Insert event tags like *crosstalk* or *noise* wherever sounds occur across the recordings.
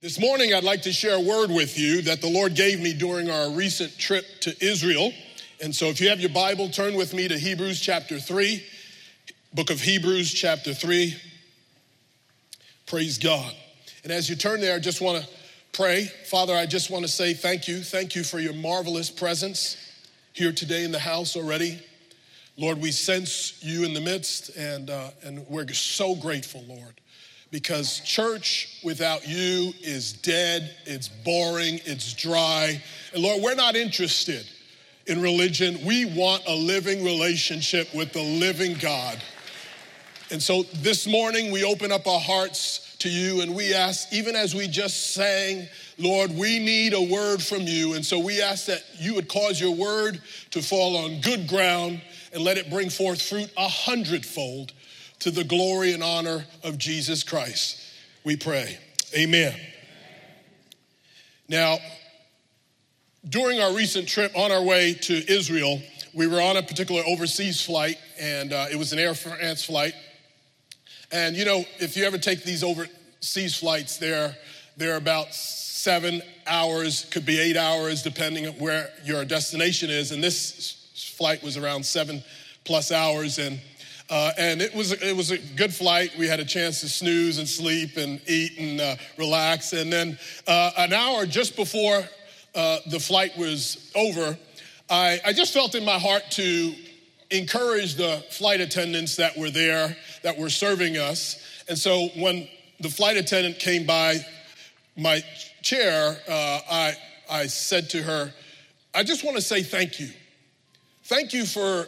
This morning, I'd like to share a word with you that the Lord gave me during our recent trip to Israel. And so, if you have your Bible, turn with me to Hebrews chapter 3, book of Hebrews chapter 3. Praise God. And as you turn there, I just want to pray. Father, I just want to say thank you. Thank you for your marvelous presence here today in the house already. Lord, we sense you in the midst, and, uh, and we're so grateful, Lord because church without you is dead, it's boring, it's dry. And Lord, we're not interested in religion. We want a living relationship with the living God. And so this morning we open up our hearts to you and we ask, even as we just sang, Lord, we need a word from you. And so we ask that you would cause your word to fall on good ground and let it bring forth fruit a hundredfold to the glory and honor of Jesus Christ. We pray. Amen. Now, during our recent trip on our way to Israel, we were on a particular overseas flight, and uh, it was an Air France flight. And you know, if you ever take these overseas flights, they're, they're about seven hours, could be eight hours, depending on where your destination is. And this flight was around seven plus hours. And uh, and it was, it was a good flight. We had a chance to snooze and sleep and eat and uh, relax. And then uh, an hour just before uh, the flight was over, I, I just felt in my heart to encourage the flight attendants that were there, that were serving us. And so when the flight attendant came by my chair, uh, I, I said to her, I just want to say thank you. Thank you for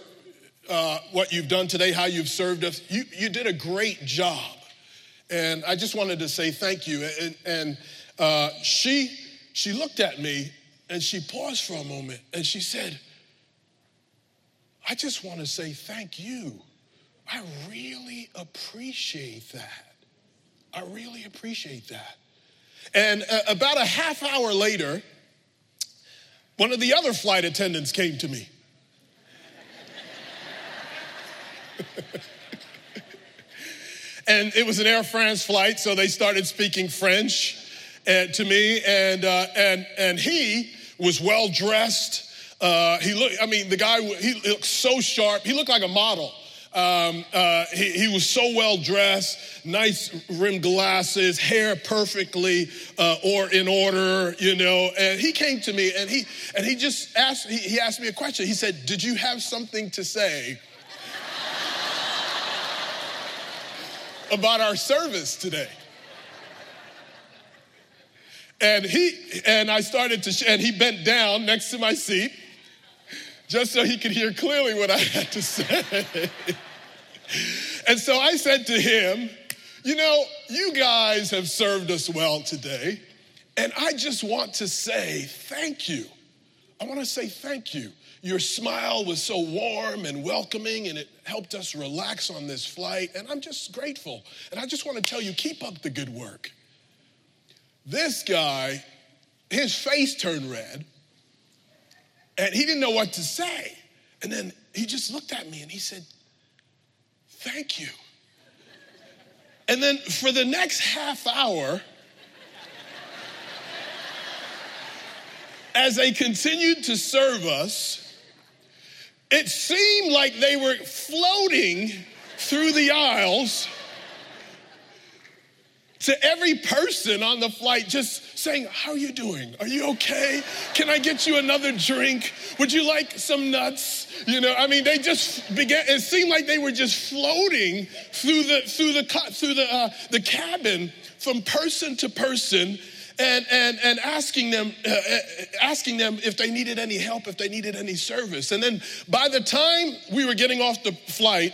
uh, what you've done today, how you've served us. You, you did a great job. And I just wanted to say thank you. And, and uh, she, she looked at me and she paused for a moment and she said, I just want to say thank you. I really appreciate that. I really appreciate that. And uh, about a half hour later, one of the other flight attendants came to me. *laughs* and it was an Air France flight, so they started speaking French uh, to me, and uh, and and he was well dressed. Uh, he looked, I mean, the guy he looked so sharp. He looked like a model. Um, uh, he, he, was so well dressed, nice rimmed glasses, hair perfectly uh, or in order, you know. And he came to me and he and he just asked. He, he asked me a question. He said, "Did you have something to say about our service today. And he and I started to, and he bent down next to my seat just so he could hear clearly what I had to say. and so I said to him, You know, you guys have served us well today, and I just want to say thank you. I want to say thank you. Your smile was so warm and welcoming, and it helped us relax on this flight. And I'm just grateful. And I just want to tell you keep up the good work. This guy, his face turned red, and he didn't know what to say. And then he just looked at me and he said, Thank you. And then for the next half hour, as they continued to serve us, it seemed like they were floating through the aisles to every person on the flight just saying how are you doing? Are you okay? Can i get you another drink? Would you like some nuts? You know i mean they just began it seemed like they were just floating through the through the through the uh, the cabin from person to person and, and, and asking them uh, uh, asking them if they needed any help, if they needed any service. And then by the time we were getting off the flight,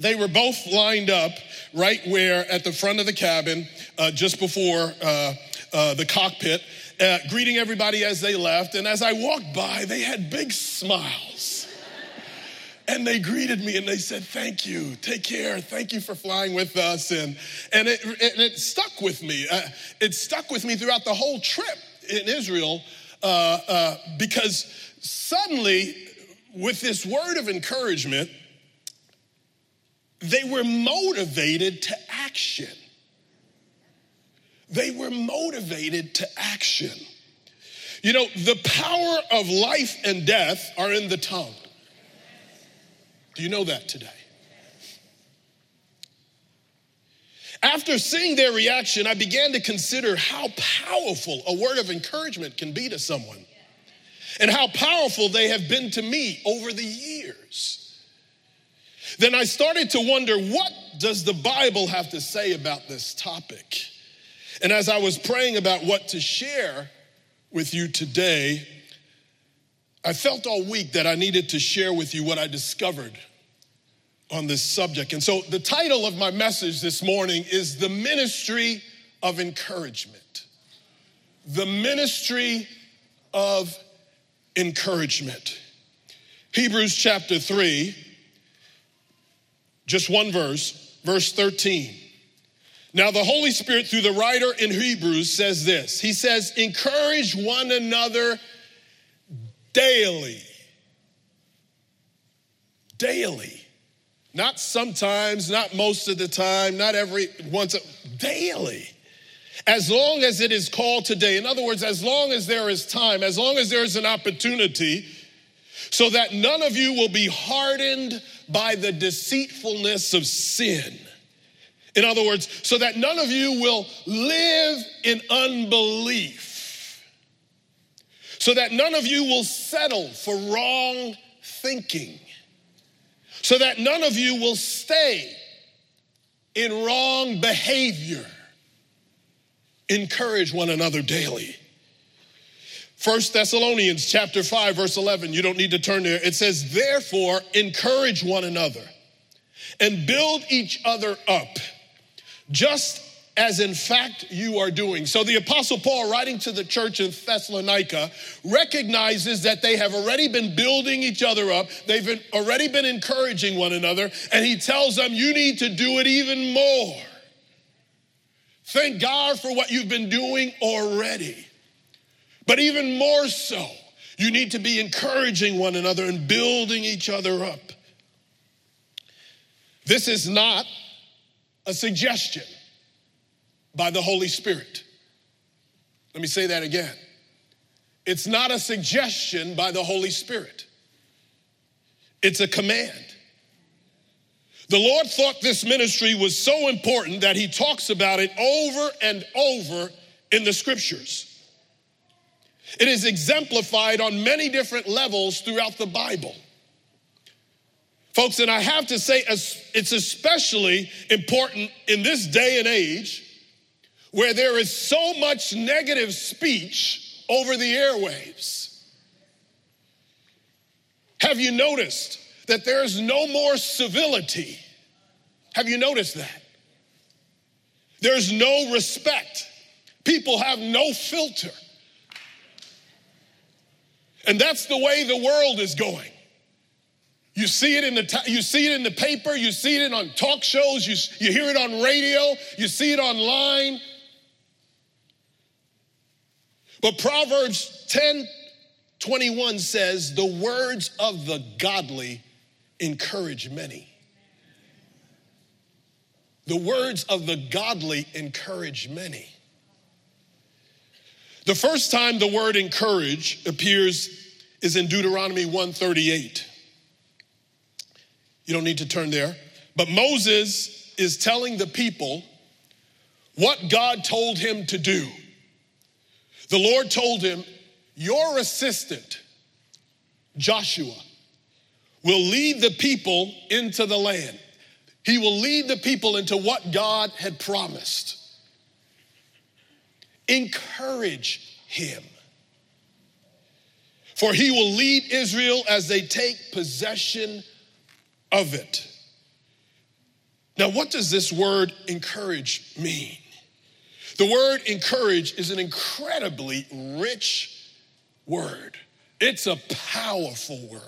they were both lined up right where at the front of the cabin, uh, just before uh, uh the cockpit, uh, greeting everybody as they left. And as I walked by, they had big smiles and they greeted me and they said, Thank you, take care, thank you for flying with us. And, and, it, and it stuck with me. Uh, it stuck with me throughout the whole trip in Israel uh, uh, because suddenly, with this word of encouragement, they were motivated to action. they were motivated to action. You know, the power of life and death are in the tongue. Do you know that today? After seeing their reaction, I began to consider how powerful a word of encouragement can be to someone and how powerful they have been to me over the years. Then I started to wonder what does the Bible have to say about this topic? And as I was praying about what to share with you today, I felt all week that I needed to share with you what I discovered on this subject. And so the title of my message this morning is The Ministry of Encouragement. The Ministry of Encouragement. Hebrews chapter 3, just one verse, verse 13. Now, the Holy Spirit, through the writer in Hebrews, says this He says, Encourage one another daily. Daily. Not sometimes, not most of the time, not every once, daily. As long as it is called today. In other words, as long as there is time, as long as there is an opportunity, so that none of you will be hardened by the deceitfulness of sin. In other words, so that none of you will live in unbelief. So that none of you will settle for wrong thinking so that none of you will stay in wrong behavior. Encourage one another daily. First Thessalonians chapter 5 verse 11, you don't need to turn there. It says, "Therefore encourage one another and build each other up, just as in fact you are doing. So the Apostle Paul, writing to the church in Thessalonica, recognizes that they have already been building each other up, they've been, already been encouraging one another, and he tells them, You need to do it even more. Thank God for what you've been doing already. But even more so, you need to be encouraging one another and building each other up. This is not a suggestion by the Holy Spirit. Let me say that again. It's not a suggestion by the Holy Spirit, it's a command. The Lord thought this ministry was so important that He talks about it over and over in the scriptures. It is exemplified on many different levels throughout the Bible. Folks, and I have to say, it's especially important in this day and age where there is so much negative speech over the airwaves. Have you noticed that there's no more civility? Have you noticed that? There's no respect. People have no filter. And that's the way the world is going. You see it in the you see it in the paper, you see it on talk shows, you, you hear it on radio, you see it online. But Proverbs 10 21 says, The words of the godly encourage many. The words of the godly encourage many. The first time the word encourage appears is in Deuteronomy 138. You don't need to turn there. But Moses is telling the people what God told him to do. The Lord told him, Your assistant, Joshua, will lead the people into the land. He will lead the people into what God had promised. Encourage him. For he will lead Israel as they take possession of it. Now, what does this word encourage mean? The word encourage is an incredibly rich word, it's a powerful word.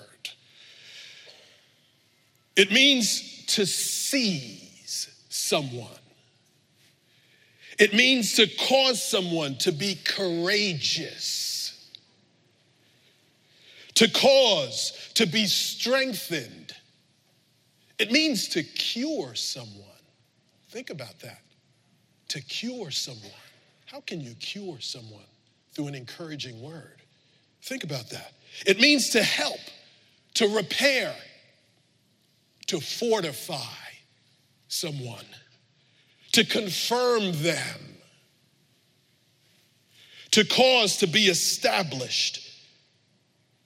It means to seize someone. It means to cause someone to be courageous, to cause to be strengthened. It means to cure someone. Think about that to cure someone. How can you cure someone through an encouraging word? Think about that. It means to help, to repair, to fortify someone, to confirm them, to cause to be established,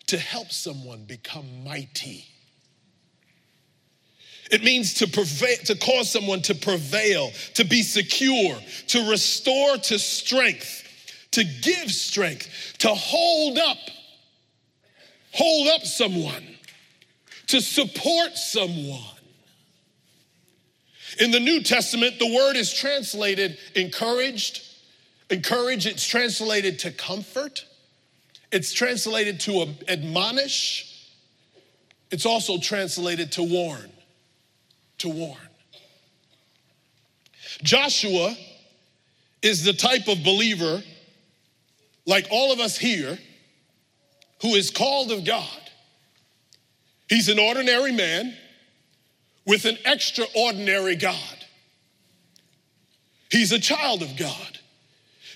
to help someone become mighty. It means to prevail, to cause someone to prevail, to be secure, to restore to strength, to give strength, to hold up, hold up someone, to support someone. In the New Testament, the word is translated encouraged. Encourage, it's translated to comfort. It's translated to admonish. It's also translated to warn to warn. Joshua is the type of believer, like all of us here, who is called of God. He's an ordinary man with an extraordinary God. He's a child of God.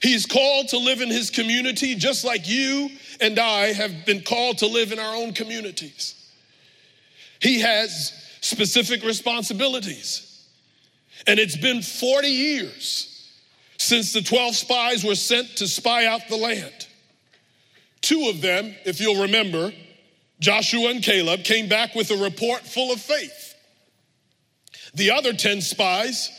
He's called to live in his community just like you and I have been called to live in our own communities. He has specific responsibilities. And it's been 40 years since the 12 spies were sent to spy out the land. Two of them, if you'll remember, Joshua and Caleb, came back with a report full of faith. The other 10 spies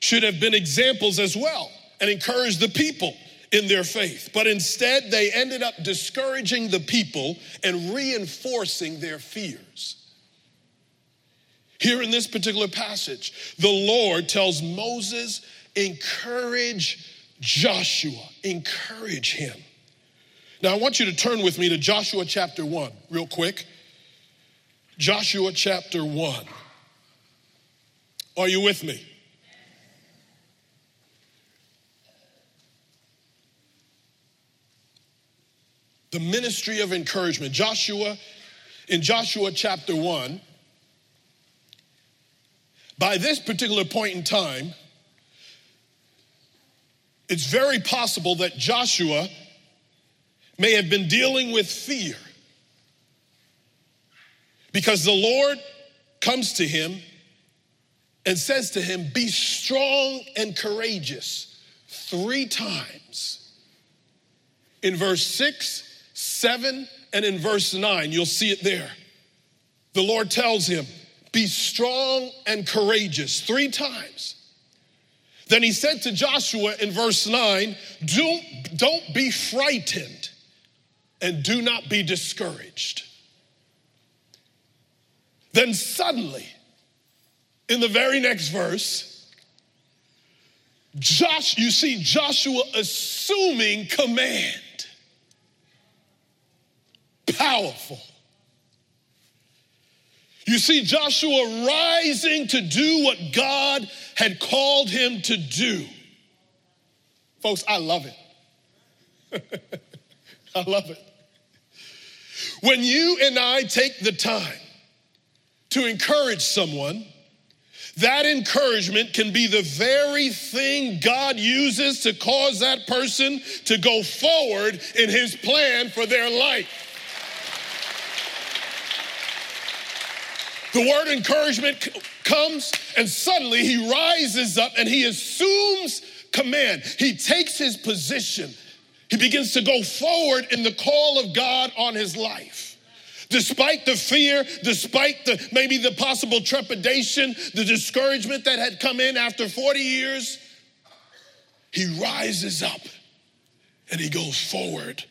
should have been examples as well and encouraged the people in their faith. But instead, they ended up discouraging the people and reinforcing their fears. Here in this particular passage, the Lord tells Moses, encourage Joshua, encourage him. Now, I want you to turn with me to Joshua chapter 1, real quick. Joshua chapter 1. Are you with me? The ministry of encouragement. Joshua, in Joshua chapter 1, by this particular point in time, it's very possible that Joshua may have been dealing with fear because the Lord comes to him and says to him, Be strong and courageous three times. In verse 6, 7, and in verse 9, you'll see it there. The Lord tells him, be strong and courageous three times. Then he said to Joshua in verse 9, don't, don't be frightened and do not be discouraged. Then suddenly, in the very next verse, Josh, you see Joshua assuming command. Powerful. You see Joshua rising to do what God had called him to do. Folks, I love it. *laughs* I love it. When you and I take the time to encourage someone, that encouragement can be the very thing God uses to cause that person to go forward in his plan for their life. The word encouragement comes, and suddenly he rises up and he assumes command. He takes his position. He begins to go forward in the call of God on his life. Despite the fear, despite the maybe the possible trepidation, the discouragement that had come in after 40 years, he rises up and he goes forward.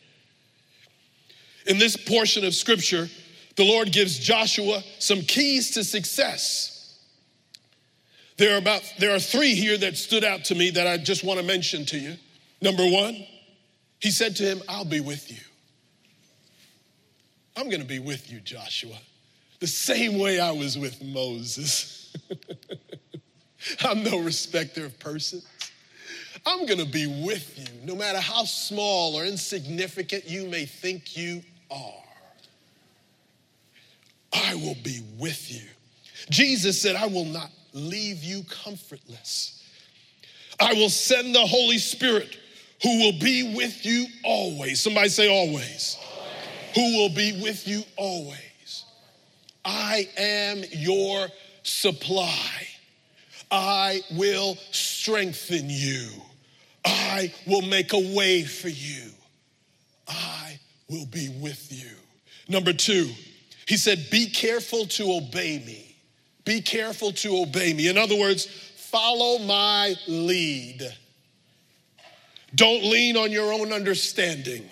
In this portion of scripture, the Lord gives Joshua some keys to success. There are about there are three here that stood out to me that I just want to mention to you. Number one, he said to him, I'll be with you. I'm going to be with you, Joshua, the same way I was with Moses. *laughs* I'm no respecter of persons. I'm going to be with you, no matter how small or insignificant you may think you are. I will be with you. Jesus said, I will not leave you comfortless. I will send the Holy Spirit who will be with you always. Somebody say, always. always. Who will be with you always. I am your supply. I will strengthen you. I will make a way for you. I will be with you. Number two, he said, Be careful to obey me. Be careful to obey me. In other words, follow my lead. Don't lean on your own understanding.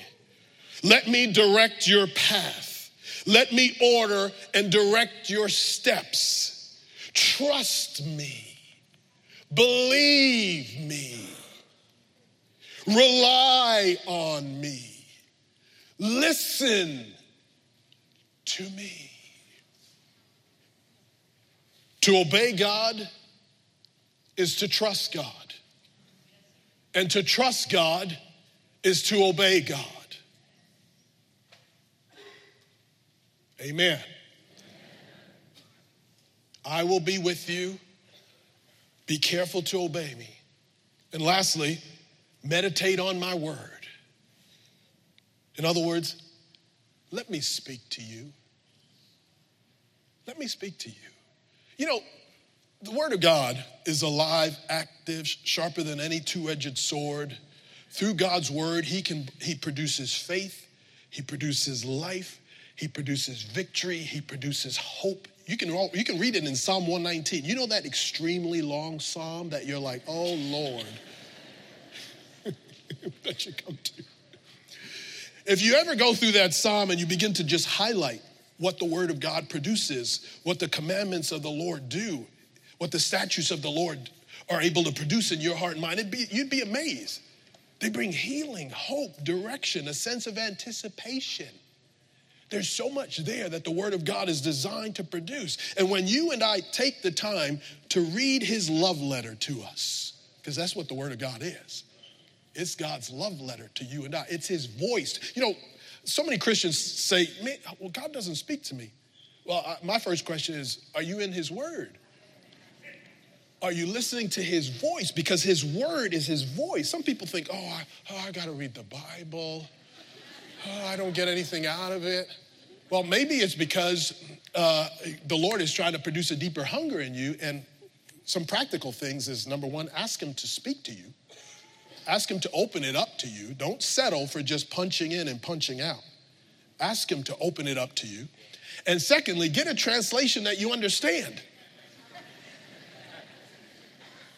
Let me direct your path. Let me order and direct your steps. Trust me. Believe me. Rely on me. Listen to me. To obey God is to trust God. And to trust God is to obey God. Amen. I will be with you. Be careful to obey me. And lastly, meditate on my word. In other words, let me speak to you. Let me speak to you. You know, the Word of God is alive, active, sharper than any two edged sword. Through God's Word, He, can, he produces faith, He produces life, He produces victory, He produces hope. You can, you can read it in Psalm 119. You know that extremely long psalm that you're like, oh Lord, *laughs* that should come to. If you ever go through that psalm and you begin to just highlight what the word of God produces, what the commandments of the Lord do, what the statutes of the Lord are able to produce in your heart and mind, be, you'd be amazed. They bring healing, hope, direction, a sense of anticipation. There's so much there that the Word of God is designed to produce. And when you and I take the time to read His love letter to us, because that's what the Word of God is, it's God's love letter to you and I. It's His voice. You know, so many Christians say, man, well, God doesn't speak to me. Well, I, my first question is, are you in His Word? Are you listening to His voice? Because His Word is His voice. Some people think, oh, I, oh, I got to read the Bible. Oh, I don't get anything out of it. Well, maybe it's because uh, the Lord is trying to produce a deeper hunger in you. And some practical things is number one, ask Him to speak to you. Ask Him to open it up to you. Don't settle for just punching in and punching out. Ask Him to open it up to you. And secondly, get a translation that you understand.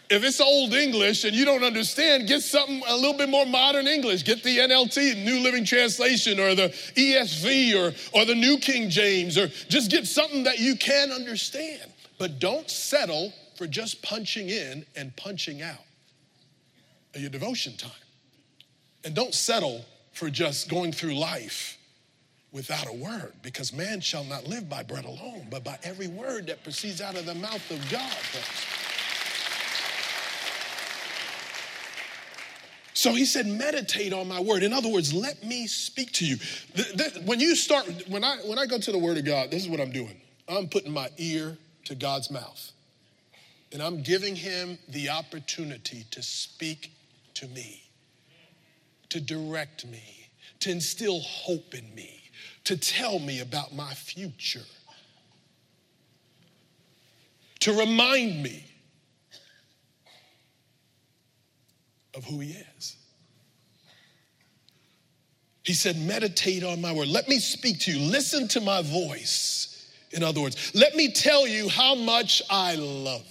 If it's old English and you don't understand, get something a little bit more modern English. Get the NLT, New Living Translation, or the ESV, or, or the New King James, or just get something that you can understand. But don't settle for just punching in and punching out your devotion time. And don't settle for just going through life without a word, because man shall not live by bread alone, but by every word that proceeds out of the mouth of God. So he said, meditate on my word. In other words, let me speak to you. When you start, when I when I go to the word of God, this is what I'm doing. I'm putting my ear to God's mouth. And I'm giving him the opportunity to speak to me, to direct me, to instill hope in me, to tell me about my future, to remind me of who He is. He said, Meditate on my word. Let me speak to you. Listen to my voice. In other words, let me tell you how much I love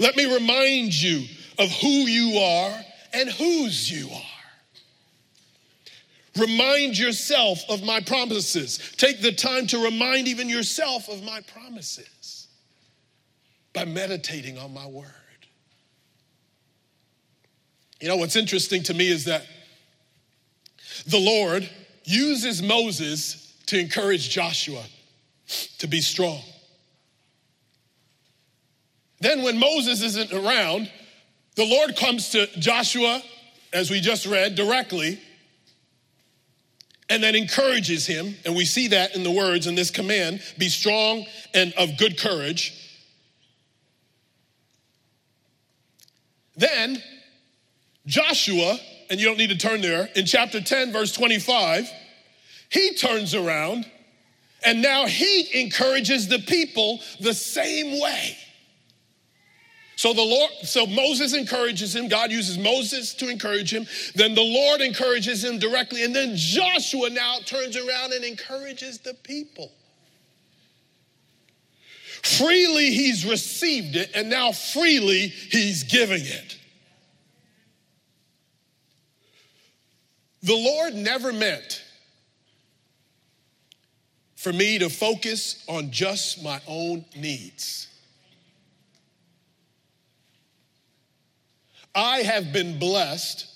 Let me remind you of who you are and whose you are. Remind yourself of my promises. Take the time to remind even yourself of my promises by meditating on my word. You know, what's interesting to me is that the Lord uses Moses to encourage Joshua to be strong. Then, when Moses isn't around, the Lord comes to Joshua, as we just read, directly, and then encourages him. And we see that in the words in this command be strong and of good courage. Then Joshua, and you don't need to turn there, in chapter 10, verse 25, he turns around and now he encourages the people the same way. So the Lord, so Moses encourages him. God uses Moses to encourage him. Then the Lord encourages him directly. And then Joshua now turns around and encourages the people. Freely he's received it, and now freely he's giving it. The Lord never meant for me to focus on just my own needs. I have been blessed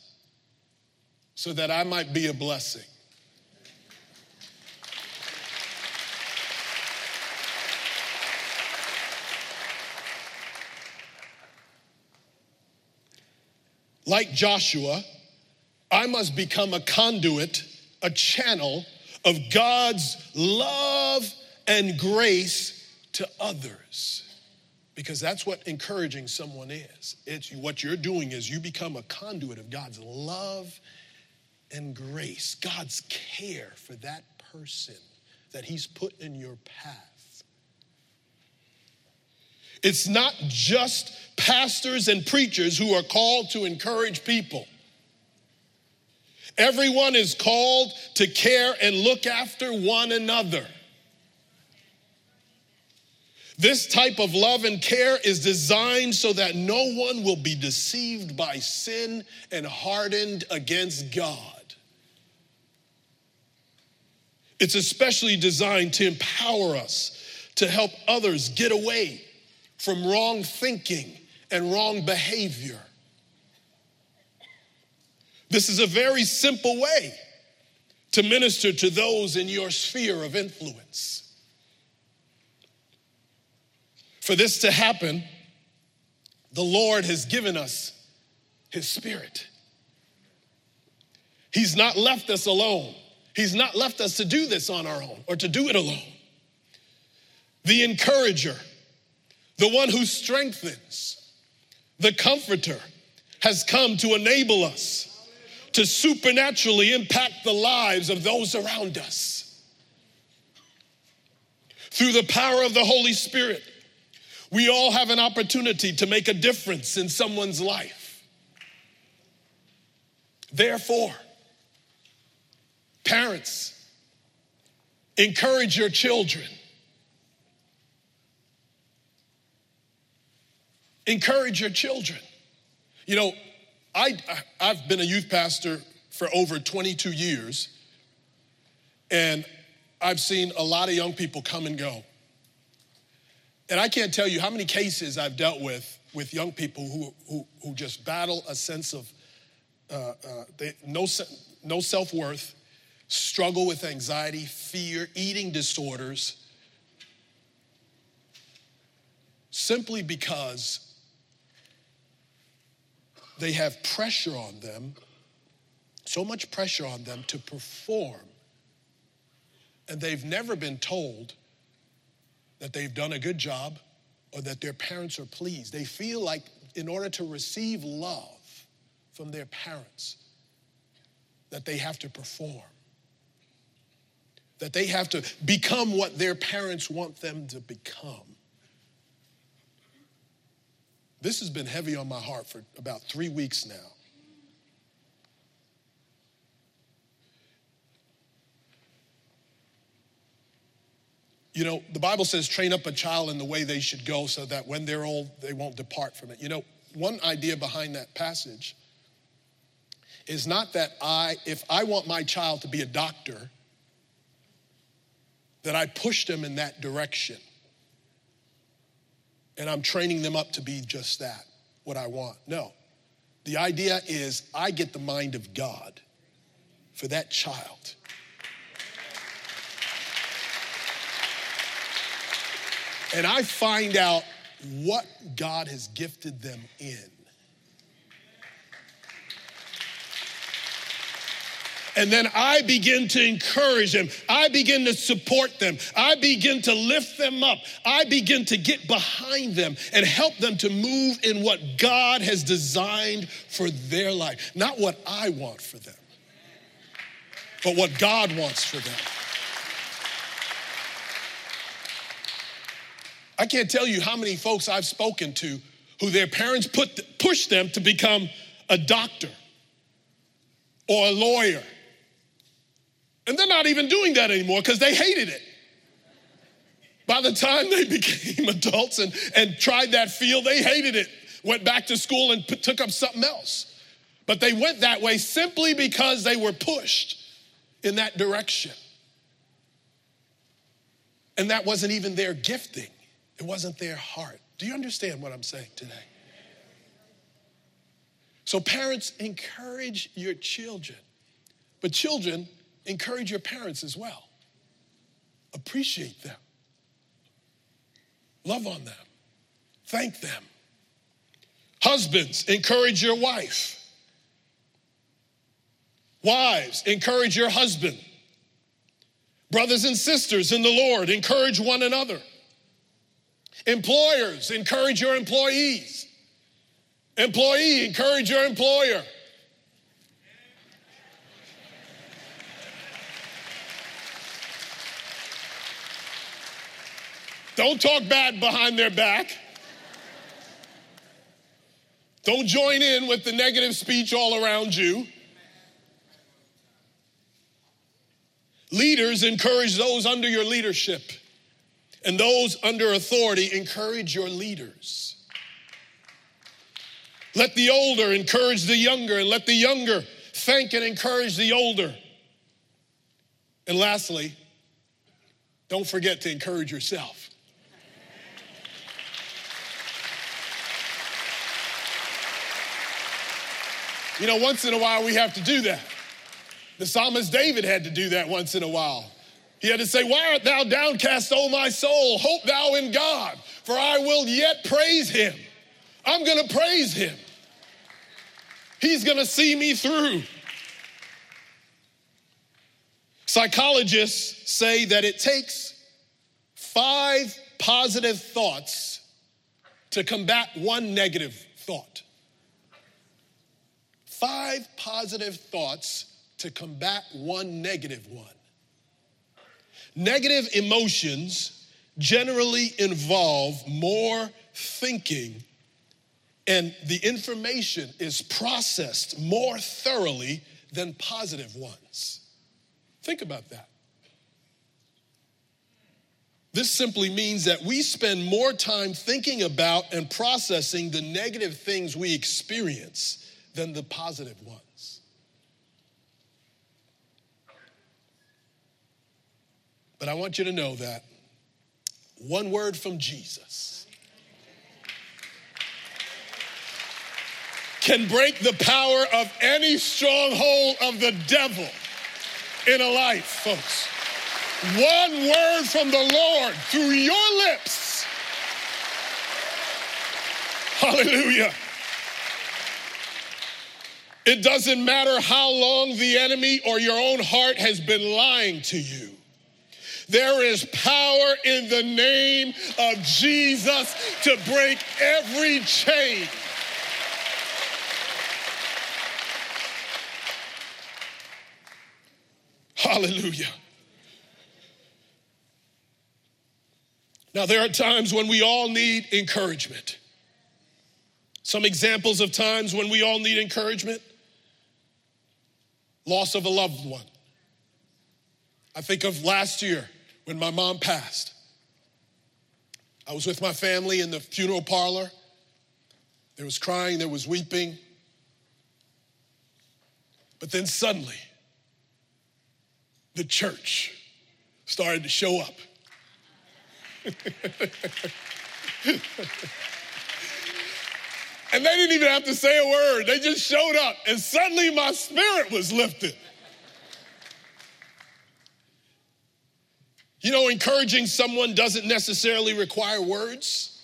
so that I might be a blessing. Like Joshua, I must become a conduit, a channel of God's love and grace to others. Because that's what encouraging someone is. It's what you're doing is you become a conduit of God's love and grace, God's care for that person that He's put in your path. It's not just pastors and preachers who are called to encourage people. Everyone is called to care and look after one another. This type of love and care is designed so that no one will be deceived by sin and hardened against God. It's especially designed to empower us to help others get away from wrong thinking and wrong behavior. This is a very simple way to minister to those in your sphere of influence. For this to happen, the Lord has given us His Spirit. He's not left us alone. He's not left us to do this on our own or to do it alone. The encourager, the one who strengthens, the comforter has come to enable us to supernaturally impact the lives of those around us. Through the power of the Holy Spirit, we all have an opportunity to make a difference in someone's life. Therefore, parents, encourage your children. Encourage your children. You know, I, I've been a youth pastor for over 22 years, and I've seen a lot of young people come and go. And I can't tell you how many cases I've dealt with with young people who, who, who just battle a sense of uh, uh, they, no, no self worth, struggle with anxiety, fear, eating disorders, simply because they have pressure on them, so much pressure on them to perform. And they've never been told that they've done a good job or that their parents are pleased. They feel like in order to receive love from their parents, that they have to perform, that they have to become what their parents want them to become. This has been heavy on my heart for about three weeks now. You know, the Bible says, train up a child in the way they should go so that when they're old, they won't depart from it. You know, one idea behind that passage is not that I, if I want my child to be a doctor, that I push them in that direction and I'm training them up to be just that, what I want. No. The idea is I get the mind of God for that child. And I find out what God has gifted them in. And then I begin to encourage them. I begin to support them. I begin to lift them up. I begin to get behind them and help them to move in what God has designed for their life. Not what I want for them, but what God wants for them. I can't tell you how many folks I've spoken to who their parents put, pushed them to become a doctor or a lawyer. And they're not even doing that anymore because they hated it. By the time they *laughs* became adults and, and tried that field, they hated it, went back to school and took up something else. But they went that way simply because they were pushed in that direction. And that wasn't even their gifting, it wasn't their heart. Do you understand what I'm saying today? So, parents, encourage your children. But, children, encourage your parents as well. Appreciate them, love on them, thank them. Husbands, encourage your wife. Wives, encourage your husband. Brothers and sisters in the Lord, encourage one another. Employers, encourage your employees. Employee, encourage your employer. Don't talk bad behind their back. Don't join in with the negative speech all around you. Leaders encourage those under your leadership, and those under authority encourage your leaders. Let the older encourage the younger, and let the younger thank and encourage the older. And lastly, don't forget to encourage yourself. You know, once in a while we have to do that. The psalmist David had to do that once in a while. He had to say, Why art thou downcast, O my soul? Hope thou in God, for I will yet praise him. I'm gonna praise him. He's gonna see me through. Psychologists say that it takes five positive thoughts to combat one negative thought five positive thoughts to combat one negative one. Negative emotions generally involve more thinking, and the information is processed more thoroughly than positive ones. Think about that. This simply means that we spend more time thinking about and processing the negative things we experience than the positive ones. But I want you to know that one word from Jesus can break the power of any stronghold of the devil in a life, folks. One word from the Lord through your lips. Hallelujah it doesn't matter how long the enemy or your own heart has been lying to you. There is power in the name of Jesus to break every chain. Hallelujah. Now, there are times when we all need encouragement. Some examples of times when we all need encouragement loss of a loved one. I think of last year when my mom passed. I was with my family in the funeral parlor. There was crying, there was weeping. But then suddenly, the church started to show up. *laughs* And they didn't even have to say a word. They just showed up. And suddenly my spirit was lifted. You know, encouraging someone doesn't necessarily require words.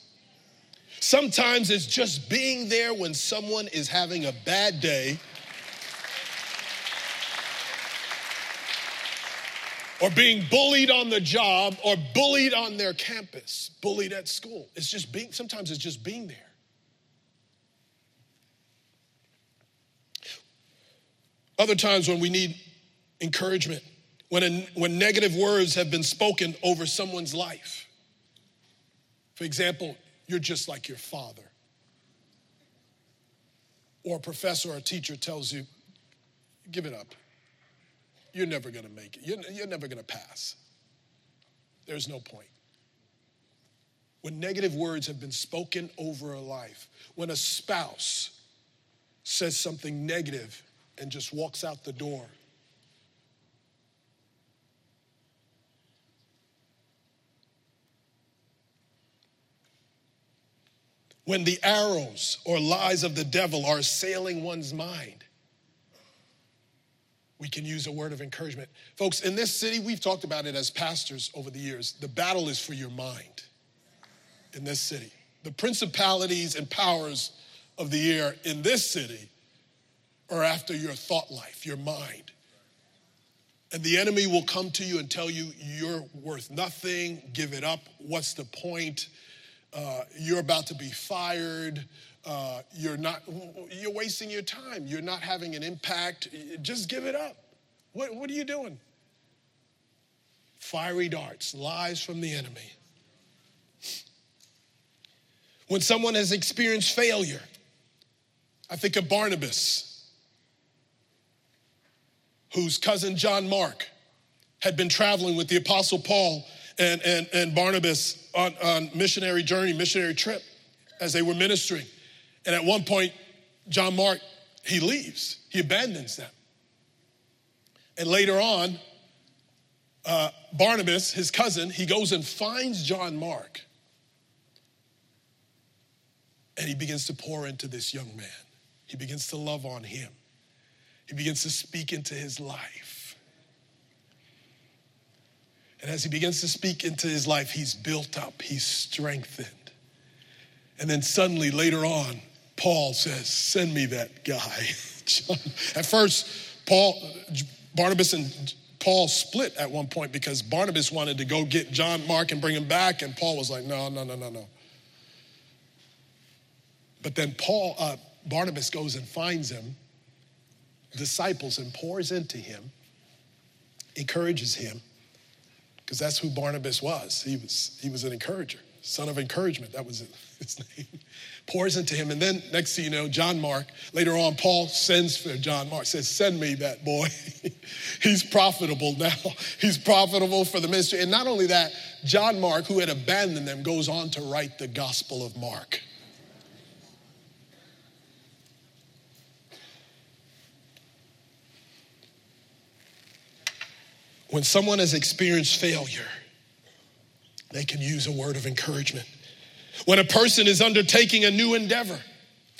Sometimes it's just being there when someone is having a bad day or being bullied on the job or bullied on their campus, bullied at school. It's just being, sometimes it's just being there. Other times when we need encouragement, when, a, when negative words have been spoken over someone's life. For example, you're just like your father. Or a professor or a teacher tells you, give it up. You're never gonna make it. You're, you're never gonna pass. There's no point. When negative words have been spoken over a life, when a spouse says something negative and just walks out the door, when the arrows or lies of the devil are assailing one's mind. We can use a word of encouragement. Folks, in this city, we've talked about it as pastors over the years. The battle is for your mind in this city. The principalities and powers of the air in this city are after your thought life, your mind. And the enemy will come to you and tell you, you're worth nothing, give it up, what's the point? Uh, you're about to be fired. Uh, you're not. You're wasting your time. You're not having an impact. Just give it up. What, what are you doing? Fiery darts, lies from the enemy. When someone has experienced failure, I think of Barnabas, whose cousin John Mark had been traveling with the Apostle Paul and, and, and Barnabas on, on missionary journey, missionary trip as they were ministering. And at one point, John Mark, he leaves, he abandons them. And later on, uh, Barnabas, his cousin, he goes and finds John Mark. And he begins to pour into this young man. He begins to love on him. He begins to speak into his life. And as he begins to speak into his life, he's built up, he's strengthened. And then suddenly later on, Paul says, Send me that guy. *laughs* at first, Paul, Barnabas and Paul split at one point because Barnabas wanted to go get John Mark and bring him back, and Paul was like, No, no, no, no, no. But then Paul, uh, Barnabas goes and finds him, disciples and pours into him, encourages him, because that's who Barnabas was. He was he was an encourager, son of encouragement. That was *laughs* his name. Pours into him, and then next thing you know, John Mark. Later on, Paul sends for John Mark. Says, "Send me that boy. *laughs* He's profitable now. *laughs* He's profitable for the ministry." And not only that, John Mark, who had abandoned them, goes on to write the Gospel of Mark. When someone has experienced failure, they can use a word of encouragement. When a person is undertaking a new endeavor,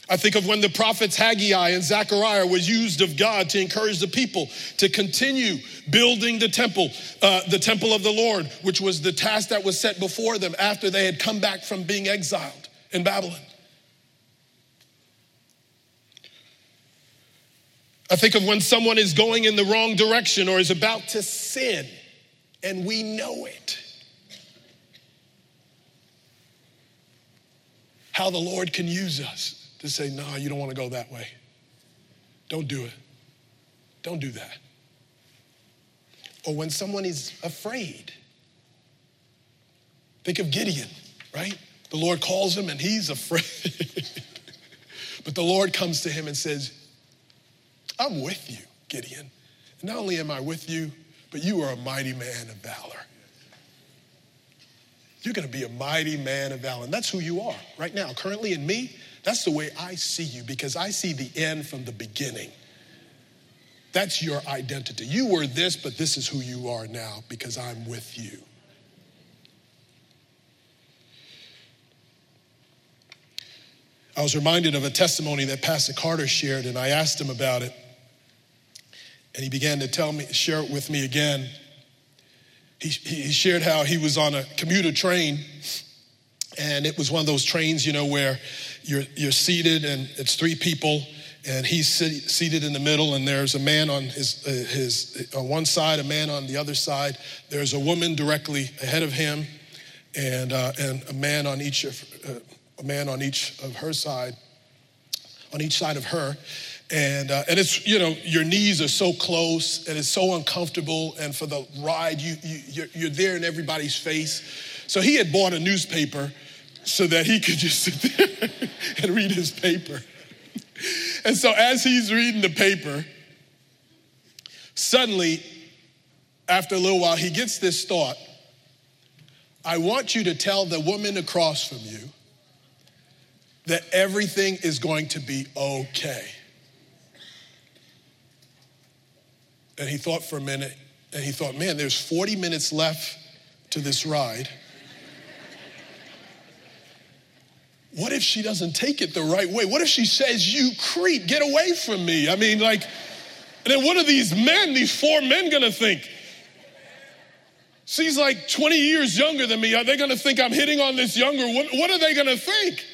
I think of when the prophets Haggai and Zechariah was used of God to encourage the people to continue building the temple, uh, the temple of the Lord, which was the task that was set before them after they had come back from being exiled in Babylon. I think of when someone is going in the wrong direction or is about to sin and we know it. How the Lord can use us to say, no, you don't want to go that way. Don't do it. Don't do that. Or when someone is afraid. Think of Gideon, right? The Lord calls him and he's *laughs* afraid. but the Lord comes to him and says, I'm with you, Gideon. Not only am I with you, but you are a mighty man of valor. You're going to be a mighty man of valor. And that's who you are right now. Currently in me, that's the way I see you because I see the end from the beginning. That's your identity. You were this, but this is who you are now because I'm with you. I was reminded of a testimony that Pastor Carter shared, and I asked him about it. And he began to tell me, share it with me again. He, he shared how he was on a commuter train, and it was one of those trains, you know, where you're, you're seated and it's three people, and he's sit, seated in the middle, and there's a man on his, uh, his on one side, a man on the other side. There's a woman directly ahead of him, and uh, and a man on each of uh, a man on each of her side, on each side of her, and uh, and it's you know your knees are so close and it's so uncomfortable, and for the ride you, you you're, you're there in everybody's face. So he had bought a newspaper so that he could *laughs* just sit there *laughs* and read his paper. *laughs* And so as he's reading the paper, suddenly, after a little while, he gets this thought I want you to tell the woman across from you that everything is going to be okay. And he thought for a minute, and he thought, man, there's 40 minutes left to this ride. What if she doesn't take it the right way? What if she says, You creep, get away from me? I mean, like, and then what are these men, these four men, gonna think? She's like 20 years younger than me. Are they gonna think I'm hitting on this younger? What, what are they gonna think?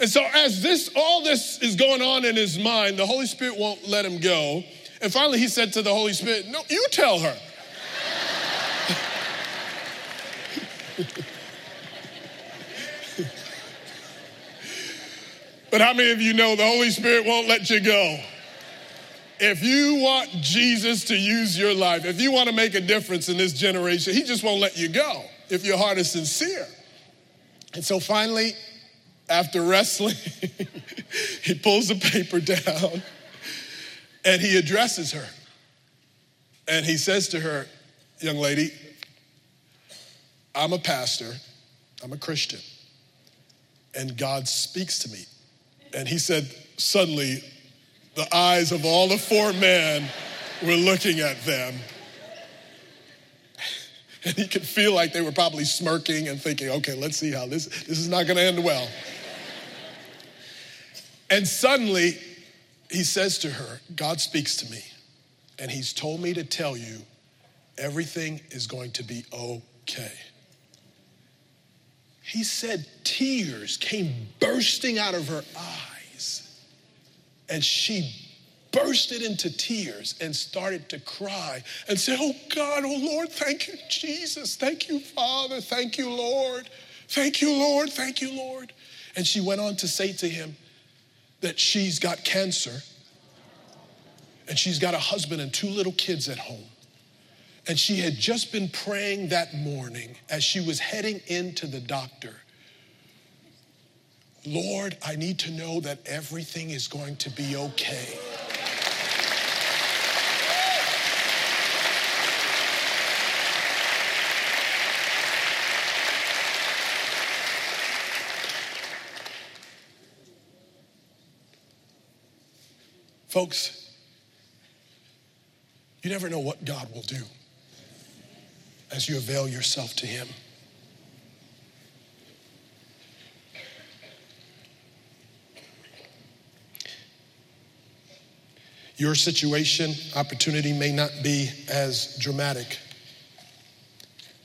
And so, as this, all this is going on in his mind, the Holy Spirit won't let him go. And finally, he said to the Holy Spirit, No, you tell her. But how many of you know the Holy Spirit won't let you go? If you want Jesus to use your life, if you want to make a difference in this generation, He just won't let you go if your heart is sincere. And so finally, after wrestling, *laughs* he pulls the paper down and he addresses her. And he says to her, Young lady, I'm a pastor, I'm a Christian, and God speaks to me and he said, suddenly, the eyes of all the four men were looking at them. And he could feel like they were probably smirking and thinking, okay, let's see how this, this is not gonna end well. And suddenly, he says to her, God speaks to me, and he's told me to tell you everything is going to be okay. He said tears came bursting out of her eyes. And she bursted into tears and started to cry and said, Oh God, oh Lord, thank you, Jesus. Thank you, Father. Thank you, Lord. Thank you, Lord. Thank you, Lord. And she went on to say to him that she's got cancer and she's got a husband and two little kids at home. And she had just been praying that morning as she was heading into the doctor. Lord, I need to know that everything is going to be okay. Folks, you never know what God will do as you avail yourself to Him. Your situation, opportunity may not be as dramatic.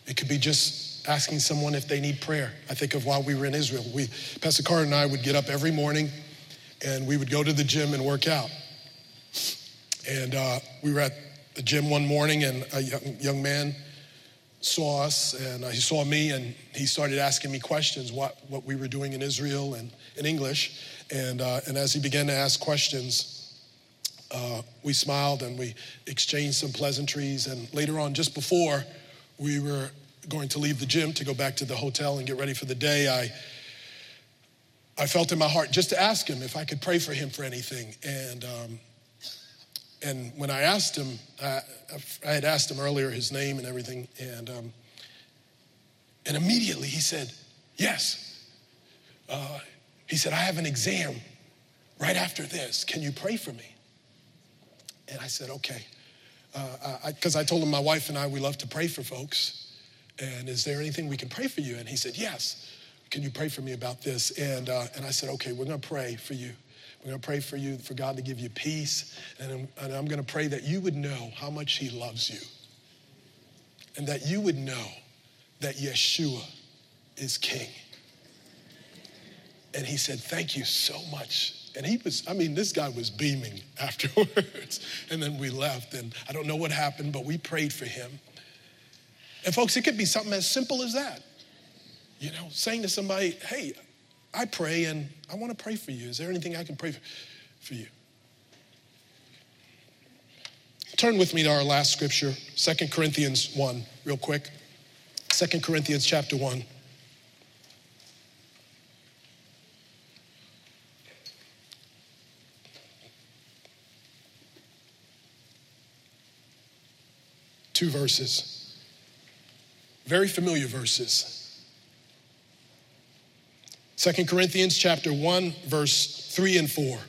It could be just asking someone if they need prayer. I think of while we were in Israel, we, Pastor Carter and I would get up every morning and we would go to the gym and work out. And uh, we were at the gym one morning and a young, young man saw us and uh, he saw me and he started asking me questions what, what we were doing in Israel and in English. And, uh, and as he began to ask questions, uh, we smiled and we exchanged some pleasantries. And later on, just before we were going to leave the gym to go back to the hotel and get ready for the day, I, I felt in my heart just to ask him if I could pray for him for anything. And um, and when I asked him, I, I, had asked him earlier his name and everything, and um, and immediately he said, "Yes." Uh, he said, "I have an exam right after this. Can you pray for me?" And I said, "Okay," because uh, I, I told him my wife and I we love to pray for folks. And is there anything we can pray for you? And he said, "Yes." Can you pray for me about this? And uh, and I said, "Okay, we're going to pray for you." We're going to pray for you, for God to give you peace. And I'm, and I'm going to pray that you would know how much He loves you. And that you would know that Yeshua is King. And he said, Thank you so much. And he was, I mean, this guy was beaming *laughs* afterwards. and then we left, and I don't know what happened, but we prayed for him. And folks, it could be something as simple as that. You know, saying to somebody, hey, I pray and I want to pray for you. Is there anything I can pray for you? Turn with me to our last scripture, Second Corinthians 1, real quick. Second Corinthians chapter 1. Two verses. Very familiar verses. Second Corinthians chapter 1 verse 3 and 4.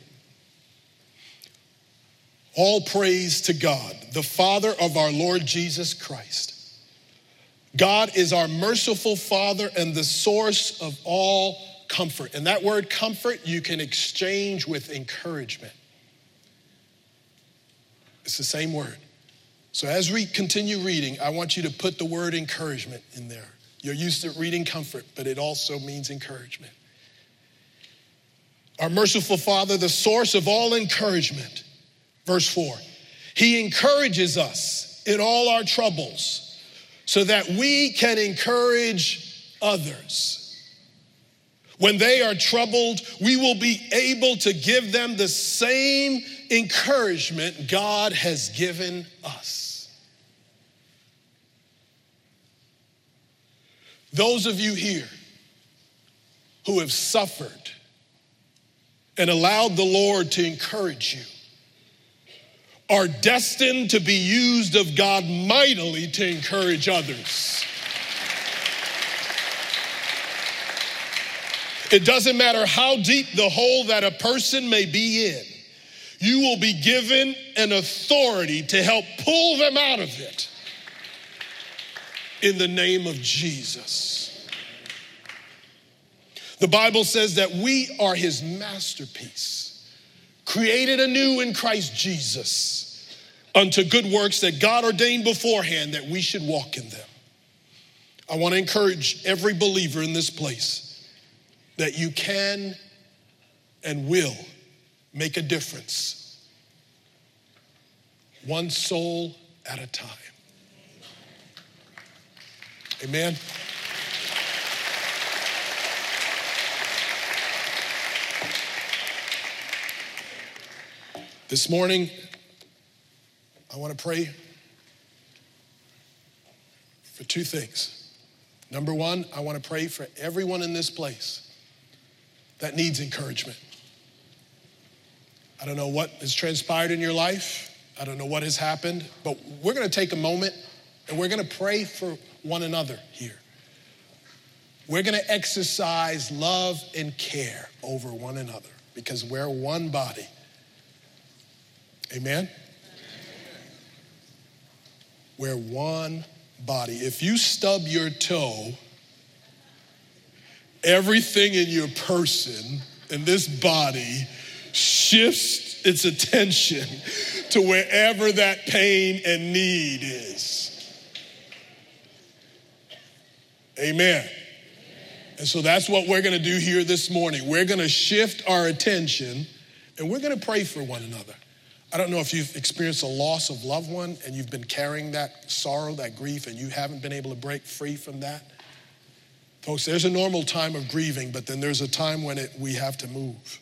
All praise to God, the Father of our Lord Jesus Christ. God is our merciful Father and the source of all comfort. And that word comfort you can exchange with encouragement. It's the same word. So as we continue reading, I want you to put the word encouragement in there. You're used to reading comfort, but it also means encouragement. Our merciful Father, the source of all encouragement Verse 4 He encourages us in all our troubles so that we can encourage others. When they are troubled, we will be able to give them the same encouragement God has given us. Those of you here who have suffered and allowed the Lord to encourage you, are destined to be used of God mightily to encourage others. It doesn't matter how deep the hole that a person may be in, you will be given an authority to help pull them out of it in the name of Jesus. The Bible says that we are his masterpiece created anew in Christ Jesus unto good works that God ordained beforehand that we should walk in them. I want to encourage every believer in this place that you can and will make a difference, one soul at a time. Amen. This morning, I want to pray for two things. Number one, I want to pray for everyone in this place that needs encouragement. I don't know what has transpired in your life, I don't know what has happened, but we're going to take a moment and we're going to pray for one another here. We're going to exercise love and care over one another because we're one body. Amen? We're one body. If you stub your toe, everything in your person, in this body, shifts its attention to wherever that pain and need is. Amen. And so that's what we're going to do here this morning. We're going to shift our attention and we're going to pray for one another. I don't know if you've experienced a loss of loved one and you've been carrying that sorrow, that grief, and you haven't been able to break free from that. Folks, there's a normal time of grieving, but then there's a time when it, we have to move.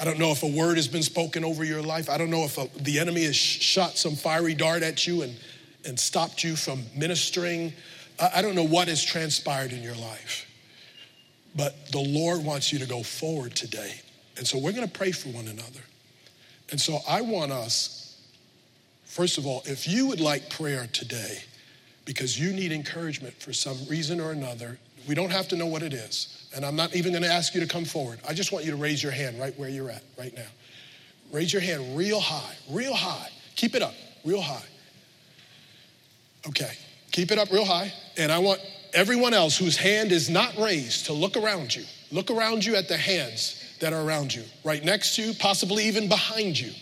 I don't know if a word has been spoken over your life. I don't know if a, the enemy has shot some fiery dart at you and, and stopped you from ministering. I, I don't know what has transpired in your life. But the Lord wants you to go forward today. And so we're going to pray for one another. And so I want us, first of all, if you would like prayer today, because you need encouragement for some reason or another, we don't have to know what it is. And I'm not even going to ask you to come forward. I just want you to raise your hand right where you're at right now. Raise your hand real high, real high. Keep it up, real high. Okay, keep it up real high. And I want everyone else whose hand is not raised to look around you. Look around you at the hands that are around you, right next to you, possibly even behind you.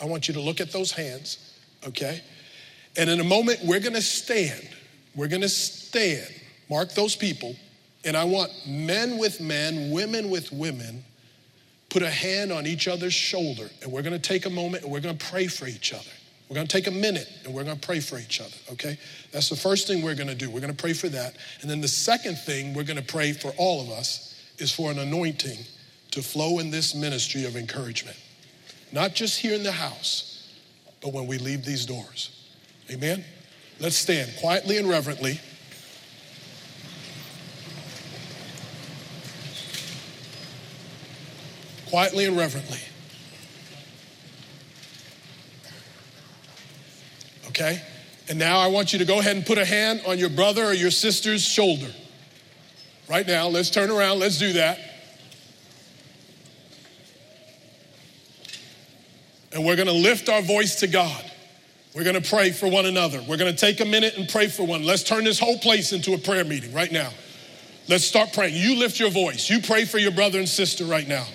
I want you to look at those hands, okay? And in a moment, we're gonna stand. We're gonna stand. Mark those people. And I want men with men, women with women put a hand on each other's shoulder, and we're gonna take a moment and we're gonna pray for each other. We're gonna take a minute and we're gonna pray for each other, okay? That's the first thing we're gonna do. We're gonna pray for that. And then the second thing we're gonna pray for all of us is for an anointing to flow in this ministry of encouragement. Not just here in the house, but when we leave these doors. Amen? Let's stand quietly and reverently. Quietly and reverently. Okay? And now I want you to go ahead and put a hand on your brother or your sister's shoulder. Right now, let's turn around, let's do that. And we're gonna lift our voice to God. We're gonna pray for one another. We're gonna take a minute and pray for one. Let's turn this whole place into a prayer meeting right now. Let's start praying. You lift your voice. You pray for your brother and sister right now.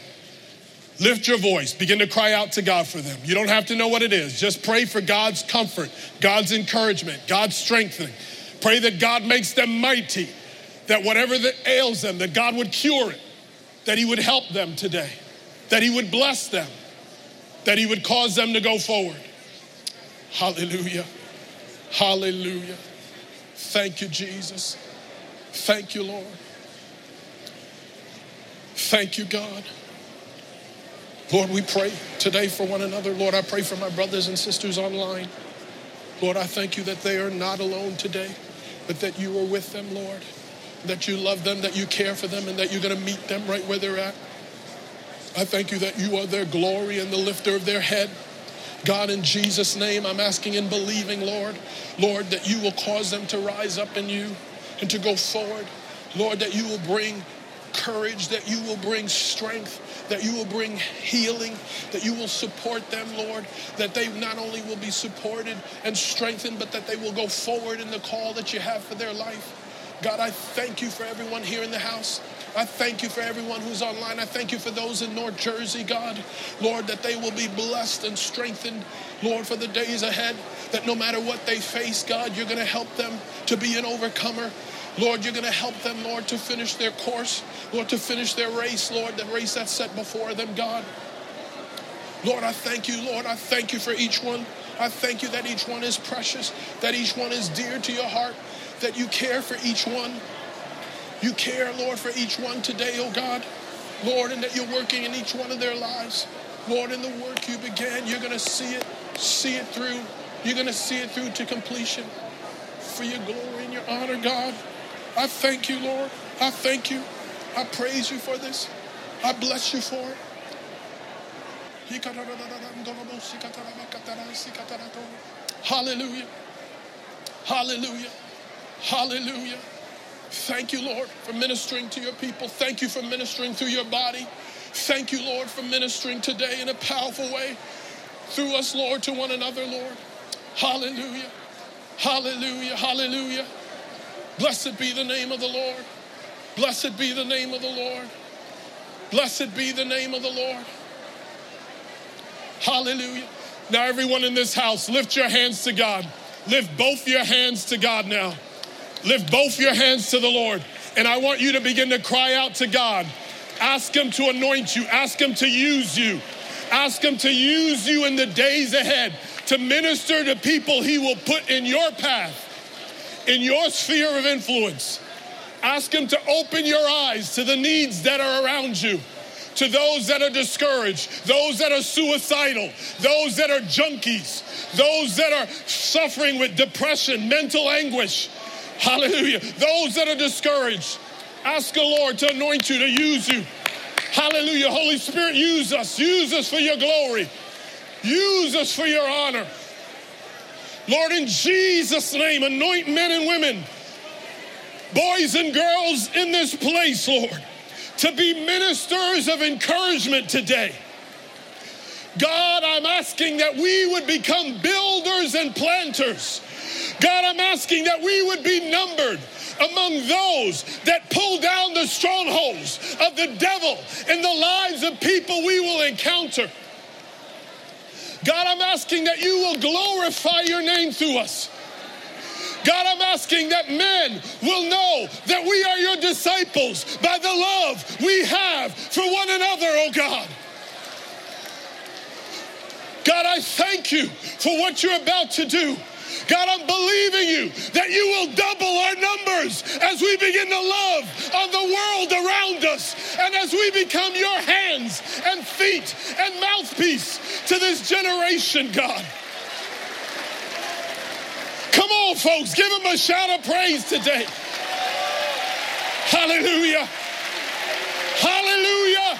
Lift your voice. Begin to cry out to God for them. You don't have to know what it is. Just pray for God's comfort, God's encouragement, God's strengthening. Pray that God makes them mighty, that whatever that ails them, that God would cure it, that He would help them today, that He would bless them, that He would cause them to go forward. Hallelujah. Hallelujah. Thank you, Jesus. Thank you, Lord. Thank you, God. Lord, we pray today for one another. Lord, I pray for my brothers and sisters online. Lord, I thank you that they are not alone today, but that you are with them, Lord. That you love them, that you care for them, and that you're going to meet them right where they're at. I thank you that you are their glory and the lifter of their head. God, in Jesus' name, I'm asking and believing, Lord, Lord, that you will cause them to rise up in you and to go forward. Lord, that you will bring courage, that you will bring strength, that you will bring healing, that you will support them, Lord, that they not only will be supported and strengthened, but that they will go forward in the call that you have for their life. God, I thank you for everyone here in the house. I thank you for everyone who's online. I thank you for those in North Jersey, God. Lord, that they will be blessed and strengthened, Lord, for the days ahead. That no matter what they face, God, you're going to help them to be an overcomer. Lord, you're going to help them, Lord, to finish their course, Lord, to finish their race, Lord, the race that's set before them, God. Lord, I thank you, Lord. I thank you for each one. I thank you that each one is precious, that each one is dear to your heart, that you care for each one. You care, Lord, for each one today, oh God. Lord, and that you're working in each one of their lives. Lord, in the work you began, you're going to see it, see it through. You're going to see it through to completion for your glory and your honor, God. I thank you, Lord. I thank you. I praise you for this. I bless you for it. Hallelujah. Hallelujah. Hallelujah. Thank you, Lord, for ministering to your people. Thank you for ministering through your body. Thank you, Lord, for ministering today in a powerful way through us, Lord, to one another, Lord. Hallelujah. Hallelujah. Hallelujah. Blessed be the name of the Lord. Blessed be the name of the Lord. Blessed be the name of the Lord. Hallelujah. Now, everyone in this house, lift your hands to God. Lift both your hands to God now. Lift both your hands to the Lord. And I want you to begin to cry out to God. Ask Him to anoint you, ask Him to use you, ask Him to use you in the days ahead to minister to people He will put in your path in your sphere of influence. Ask Him to open your eyes to the needs that are around you, to those that are discouraged, those that are suicidal, those that are junkies, those that are suffering with depression, mental anguish. Hallelujah. Those that are discouraged. Ask the Lord to anoint you, to use you. Hallelujah. Holy Spirit, use us. Use us for your glory. Use us for your honor. Lord, in Jesus' name, anoint men and women, boys and girls in this place, Lord, to be ministers of encouragement today. God, I'm asking that we would become builders and planters. God, I'm asking that we would be numbered among those that pull down the strongholds of the devil in the lives of people we will encounter. God, I'm asking that you will glorify your name through us. God, I'm asking that men will know that we are your disciples by the love we have for one another, oh God. God, I thank you for what you're about to do. God, I'm believing you that you will double our numbers as we begin to love on the world around us and as we become your hands and feet and mouthpiece to this generation, God. Come on, folks, give him a shout of praise today. Hallelujah. Hallelujah.